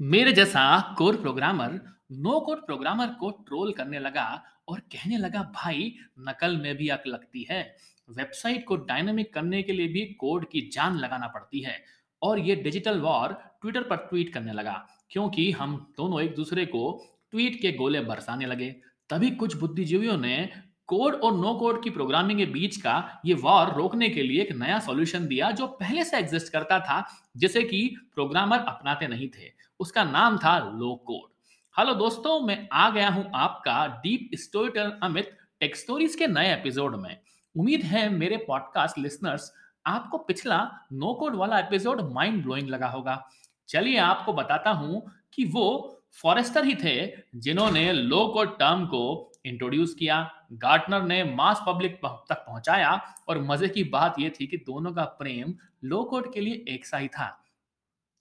मेरे जैसा core programmer, no code programmer को ट्रोल करने लगा और कहने लगा, भाई, नकल में भी अक लगती है। वेबसाइट को डायनामिक करने के लिए भी कोड की जान लगाना पड़ती है। और ये डिजिटल वॉर ट्विटर पर ट्वीट करने लगा, क्योंकि हम दोनों एक दूसरे को ट्वीट के गोले बरसाने लगे। तभी कुछ बुद्धिजीवियों ने कोड और नो कोड की प्रोग्रामिंग के बीच का ये वॉर रोकने के लिए एक नया सॉल्यूशन दिया जो पहले से एग्जिस्ट करता था, जिसे कि प्रोग्रामर अपनाते नहीं थे। उसका नाम था लो कोड। हेलो दोस्तों, मैं आ गया हूँ आपका deep storyteller Amit tech stories के नए एपिसोड में। उम्मीद है मेरे पॉडकास्ट लिसनर्स, आपको पिछला नो कोड वाला एपिसोड माइंड ब्लोइंग लगा होगा। चलिए आपको बताता हूँ कि वो फॉरेस्टर ही थे जिन्होंने लो कोड टर्म को इंट्रोड्यूस किया। गार्टनर ने मास पब्लिक तक पहुँचाया और मज़े की बात यह थी कि दोनों का प्रेम लो कोड के लिए एक सा ही था।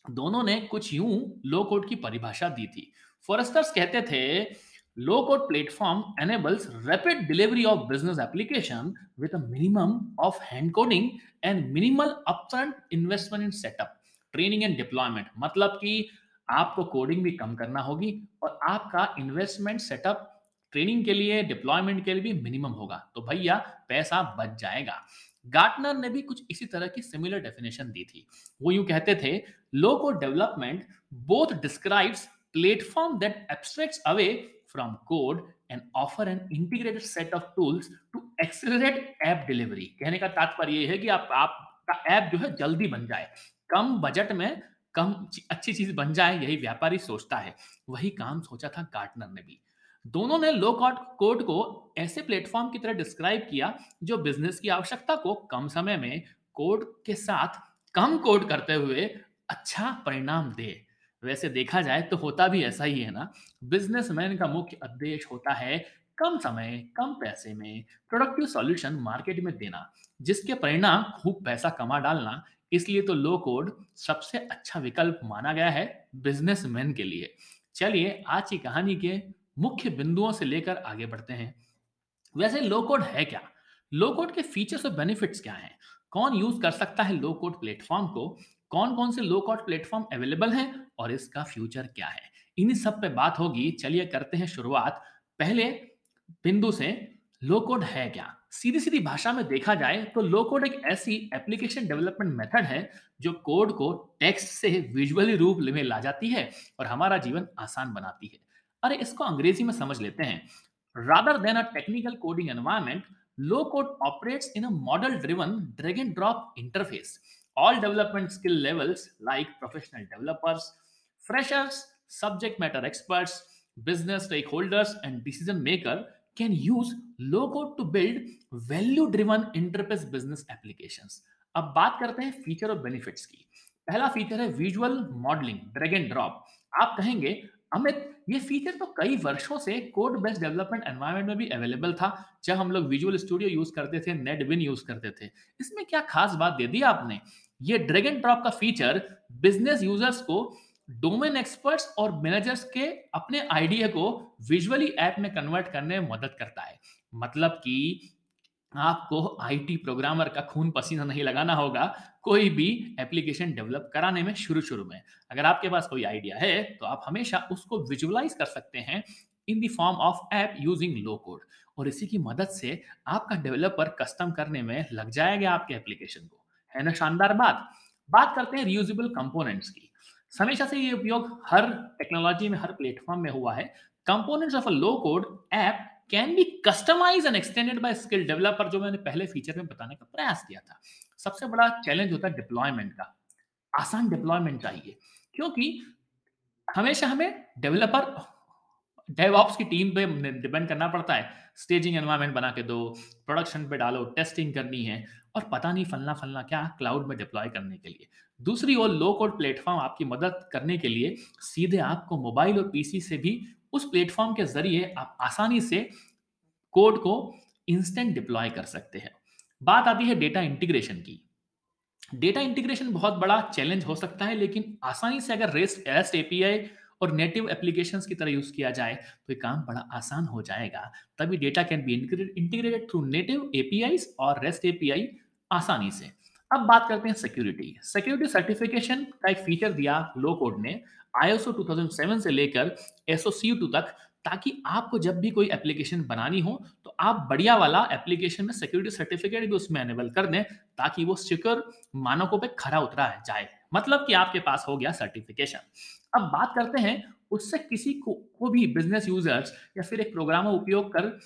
दोनों ने कुछ यूँ लो कोड की परिभाषा दी थी। फॉरेस्टर्स कहते थे low code platform enables rapid delivery of business application with minimum of hand coding and minimal upfront investment in setup training and deployment मतलब कि आपको कोडिंग भी कम करना होगी और आपका इन्वेस्टमेंट सेटअप ट्रेनिंग के लिए डिप्लॉयमेंट के लिए भी मिनिमम होगा। तो भैया, पैसा बच जाएगा। गार्टनर ने भी कुछ इसी तरह की सिमिलर डेफिनेशन दी थी। वो यूँ कहते थे low code development both describes platform that abstracts away from code and offer an integrated set of tools to accelerate app delivery कहने का तात्पर्य है कि आप आपका ऐप जो है जल्दी बन जाए। कम बजट में कम अच्छी चीज़ बन जाए, यही व्यापारी सोचता है। वही काम सोचा था गार्टनर ने भी। दोनों ने लो कॉड कोड को ऐसे प्लेटफॉर्म की तरह डिस्क्राइब किया, जो बिज़नेस की आवश्यकता को कम समय में कोड के साथ कम कोड करते हुए अच्छा परिणाम दे। वैसे देखा जाए तो होता भी ऐसा ही है ना? बिजनेसमैन का मुख्य उद्देश्य होता है कम समय, कम पैसे में प्रोडक्टिव सॉल्यूशन मार्केट में देना, जिसके परिणाम खूब पैसा कमा डालना इसलिए तो लो कोड सबसे अच्छा विकल्प माना गया है बिजनेसमैन के लिए। चलिए आज की कहानी के मुख्य बिंदुओं से लेकर आगे बढ़ते हैं। वैसे लो कोड है क्या? लो कोड के फीचर्स और बेनिफिट्स क्या हैं? कौन यूज़ कर सकता है लो कोड प्लेटफॉर्म को? कौन कौन से लो कोड प्लेटफॉर्म अवेलेबल हैं? और इसका फ्यूचर क्या है? इन्हीं सब पे बात होगी। चलिए करते हैं शुरुआत। पहले बिंदु से लो कोड है क्या? सीधी सीधी भाषा में देखा जाए तो लो कोड एक ऐसी एप्लीकेशन डेवलपमेंट मेथड है जो कोड को टेक्स्ट से विजुअली रूप में ला जाती है और हमारा जीवन आसान बनाती है। अरे, इसको अंग्रेज़ी में समझ लेते हैं। Rather than a technical coding environment low code operates in a model driven drag and drop interface all development skill levels like professional developers freshers subject matter experts business stakeholders and decision makers can use low code to build value driven enterprise business applications. अब बात करते हैं feature और benefits की। पहला feature है visual modelling drag and drop आप कहेंगे, अमित, ये फीचर तो कई वर्षों से कोड बेस्ड डेवलपमेंट एनवायरनमेंट में भी अवेलेबल था, जब हम लोग विजुअल स्टूडियो यूज़ करते थे नेट विन यूज़ करते थे। इसमें क्या खास बात दे दी आपने? ये ड्रैग एंड ड्रॉप का फीचर बिज़नेस यूज़र्स को डोमेन एक्सपर्ट्स और मैनेजर्स के अपने आइडिया को विजुअली ऐप में कन्वर्ट करने में मदद करता है। मतलब कि आपको आईटी प्रोग्रामर का खून पसीना नहीं लगाना होगा, कोई भी एप्लीकेशन डेवलप कराने में शुरू शुरू में। अगर आपके पास कोई आइडिया है तो आप हमेशा उसको विजुअलाइज कर सकते हैं in the form of app using low code और इसी की मदद से आपका डेवलपर कस्टम करने में लग जाएगा आपके एप्लीकेशन को। है ना शानदार बात? बात करते हैं रियूजेबल कंपोनेंट्स की। हमेशा से ये उपयोग हर टेक्नोलॉजी में, हर प्लेटफॉर्म में हुआ है। Components of a low code app can be customize and extended by skill developer जो मैंने पहले फीचर में बताने का प्रयास किया था। सबसे बड़ा चैलेंज होता है डिप्लॉयमेंट का। आसान डिप्लॉयमेंट चाहिए, क्योंकि हमेशा हमें डेवलपर डेवऑप्स की टीम पे डिपेंड करना पड़ता है। स्टेजिंग एनवायरनमेंट बना के दो प्रोडक्शन पे डालो टेस्टिंग करनी है, और पता नहीं फलना फलना क्या क्लाउड में डिप्लॉय करने के लिए। दूसरी ओर लो कोड प्लेटफॉर्म आपकी मदद करने के लिए सीधे आपको मोबाइल और पीसी से भी उस प्लेटफॉर्म के ज़रिए आप आसानी से कोड को इंस्टेंट डिप्लॉय कर सकते हैं। बात आती है डेटा इंटीग्रेशन की। डेटा इंटीग्रेशन बहुत बड़ा चैलेंज हो सकता है, लेकिन आसानी से अगर रेस्ट रेस्ट एपीआई और नेटिव एप्लीकेशन की तरह यूज़ किया जाए तो ये काम बड़ा आसान हो जाएगा। तभी data can be integrated through native API और रेस्ट एपीआई आसानी से। अब बात करते हैं सिक्योरिटी सिक्योरिटी सर्टिफिकेशन का एक फीचर दिया लो कोड ने आईएसओ 2007 से लेकर एसओ तक ताकि आपको जब भी कोई एप्लीकेशन बनानी हो तो आप बढ़िया वाला एप्लीकेशन में सिक्योरिटी सर्टिफिकेट भी उसमें एनेबल कर दें ताकि वो सिक्योर मानकों पे खरा उतरा जाए। मतलब कि आपके पास हो गया सर्टिफिकेशन अब बात करते हैं उससे किसी को, को भी बिज़नेस यूज़र्स या फिर एक प्रोग्राम उपयोग कर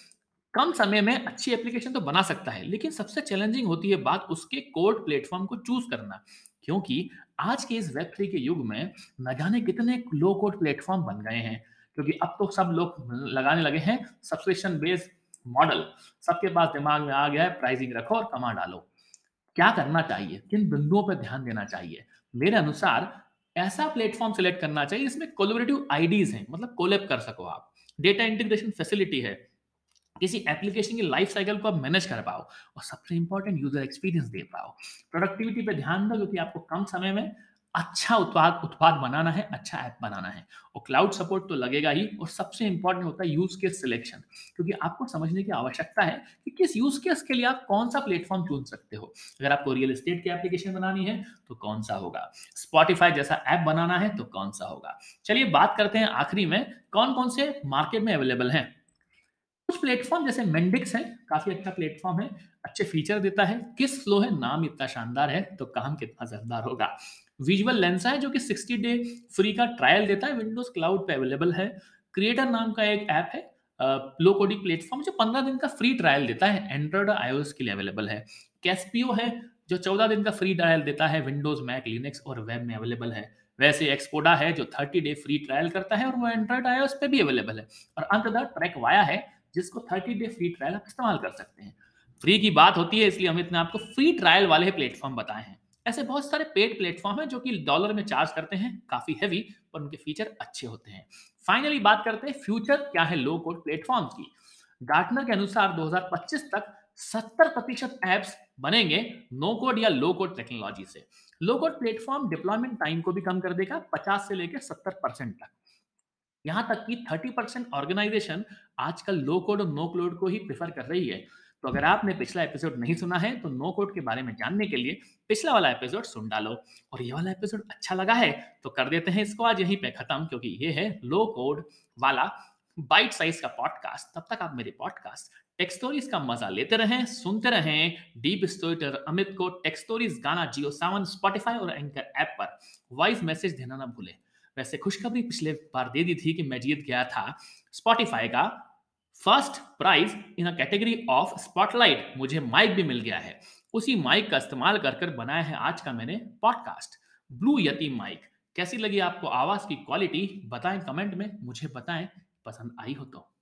कम समय में अच्छी एप्लीकेशन तो बना सकता है, लेकिन सबसे चैलेंजिंग होती है बात उसके कोड प्लेटफॉर्म को चूज़ करना। क्योंकि आज के इस वेब थ्री के युग में न जाने कितने लो कोड प्लेटफॉर्म बन गए हैं, क्योंकि अब तो सब लोग लगाने लगे हैं सब्सक्रिप्शन बेस्ड मॉडल सबके पास दिमाग में आ गया है प्राइसिंग रखो और कमा डालो। क्या करना चाहिए? किन बिंदुओं पर ध्यान देना चाहिए? मेरे अनुसार ऐसा प्लेटफॉर्म सेलेक्ट करना चाहिए जिसमें कोलोबरेटिव आईडीज हैं मतलब कोलेब कर सको आप। डेटा इंटीग्रेशन फैसिलिटी है। किसी एप्लीकेशन की लाइफ साइकिल को आप मैनेज कर पाओ और सबसे इंपॉर्टेंट यूज़र एक्सपीरियंस दे पाओ। प्रोडक्टिविटी पे ध्यान दो क्योंकि आपको कम समय में अच्छा उत्पाद उत्पाद बनाना है अच्छा ऐप बनाना है। और क्लाउड सपोर्ट तो लगेगा ही और सबसे इंपॉर्टेंट होता है यूज़ केस सिलेक्शन क्योंकि आपको समझने की आवश्यकता है कि किस यूज़ केस के लिए आप कौन सा प्लेटफॉर्म चुन सकते हो। अगर आपको रियल एस्टेट की एप्लीकेशन बनानी है तो कौन सा होगा? स्पॉटिफाई जैसा ऐप बनाना है तो कौन सा होगा? चलिए बात करते हैं आखिरी में कौन कौन से मार्केट में अवेलेबल हैं? कुछ प्लेटफॉर्म जैसे मेंडिक्स है, काफ़ी अच्छा प्लेटफॉर्म है, अच्छे फीचर देता है। किस फ्लो है? नाम इतना शानदार है तो काम कितना जोरदार होगा। विजुअल लेंसा है, जो कि 60 डे फ्री का ट्रायल देता है। विंडोज़ क्लाउड पे अवेलेबल है। क्रिएटर नाम का एक ऐप है लो कोडिंग प्लेटफॉर्म जो 15 दिन का फ्री ट्रायल देता है। एंड्रॉइड आईओएस के लिए अवेलेबल है। कैस्पियो है, जो 14 दिन का फ्री ट्रायल देता है। विंडोज़ मैक लिनक्स और वेब में अवेलेबल है। वैसे एक्सपोडा है, जो 30 डे फ्री ट्रायल करता है और वो एंड्रॉइड आईओएस पे भी अवेलेबल है। और अंततः ट्रैक वाया है जिसको 30 डे फ्री ट्रायल आप इस्तेमाल कर सकते हैं। फ्री की बात होती है, इसलिए अमित ने आपको फ्री ट्रायल वाले प्लेटफॉर्म बताए हैं। ऐसे बहुत सारे पेड प्लेटफॉर्म हैं जो कि डॉलर में चार्ज करते हैं, काफ़ी हैवी पर उनके फीचर अच्छे होते हैं। फाइनली बात करते हैं फ्यूचर क्या है लो कोड प्लेटफॉर्म्स की? गार्टनर के अनुसार 2025 तक 70 प्रतिशत एप्स बनेंगे नो कोड या लो कोड टेक्नोलॉजी से। Low code platform deployment time को भी कम कर देगा 50 से लेकर 70 परसेंट तक। यहाँ तक कि 30 परसेंट ऑर्गेनाइजेशन आजकल लो कोड और नो कोड को ही प्रेफर कर रही है। तो अगर आपने पिछला एपिसोड नहीं सुना है तो नो कोड के बारे में जानने के लिए पिछला वाला एपिसोड सुन डालो। और ये वाला एपिसोड अच्छा लगा है तो कर देते हैं इसको आज यहीं पे खत्म, क्योंकि ये है लो कोड वाला बाइट साइज़ का पॉडकास्ट। तब तक आप मेरे पॉडकास्ट टेक स्टोरीज का मज़ा लेते रहें, सुनते रहें डीप स्टोरीटर अमित को tech stories Gaana Jio Saavn Spotify और एंकर ऐप पर। वॉइस मैसेज देना ना भूले। वैसे खुशखबरी पिछले बार दे दी थी कि मैं जीत गया था स्पॉटिफाई का first prize in a category of spotlight मुझे माइक भी मिल गया है। उसी माइक का इस्तेमाल कर कर बनाया है आज का मैंने पॉडकास्ट ब्लू यति माइक कैसी लगी आपको आवाज़ की क्वालिटी बताएँ कमेंट में। मुझे बताएँ। पसंद आई हो तो।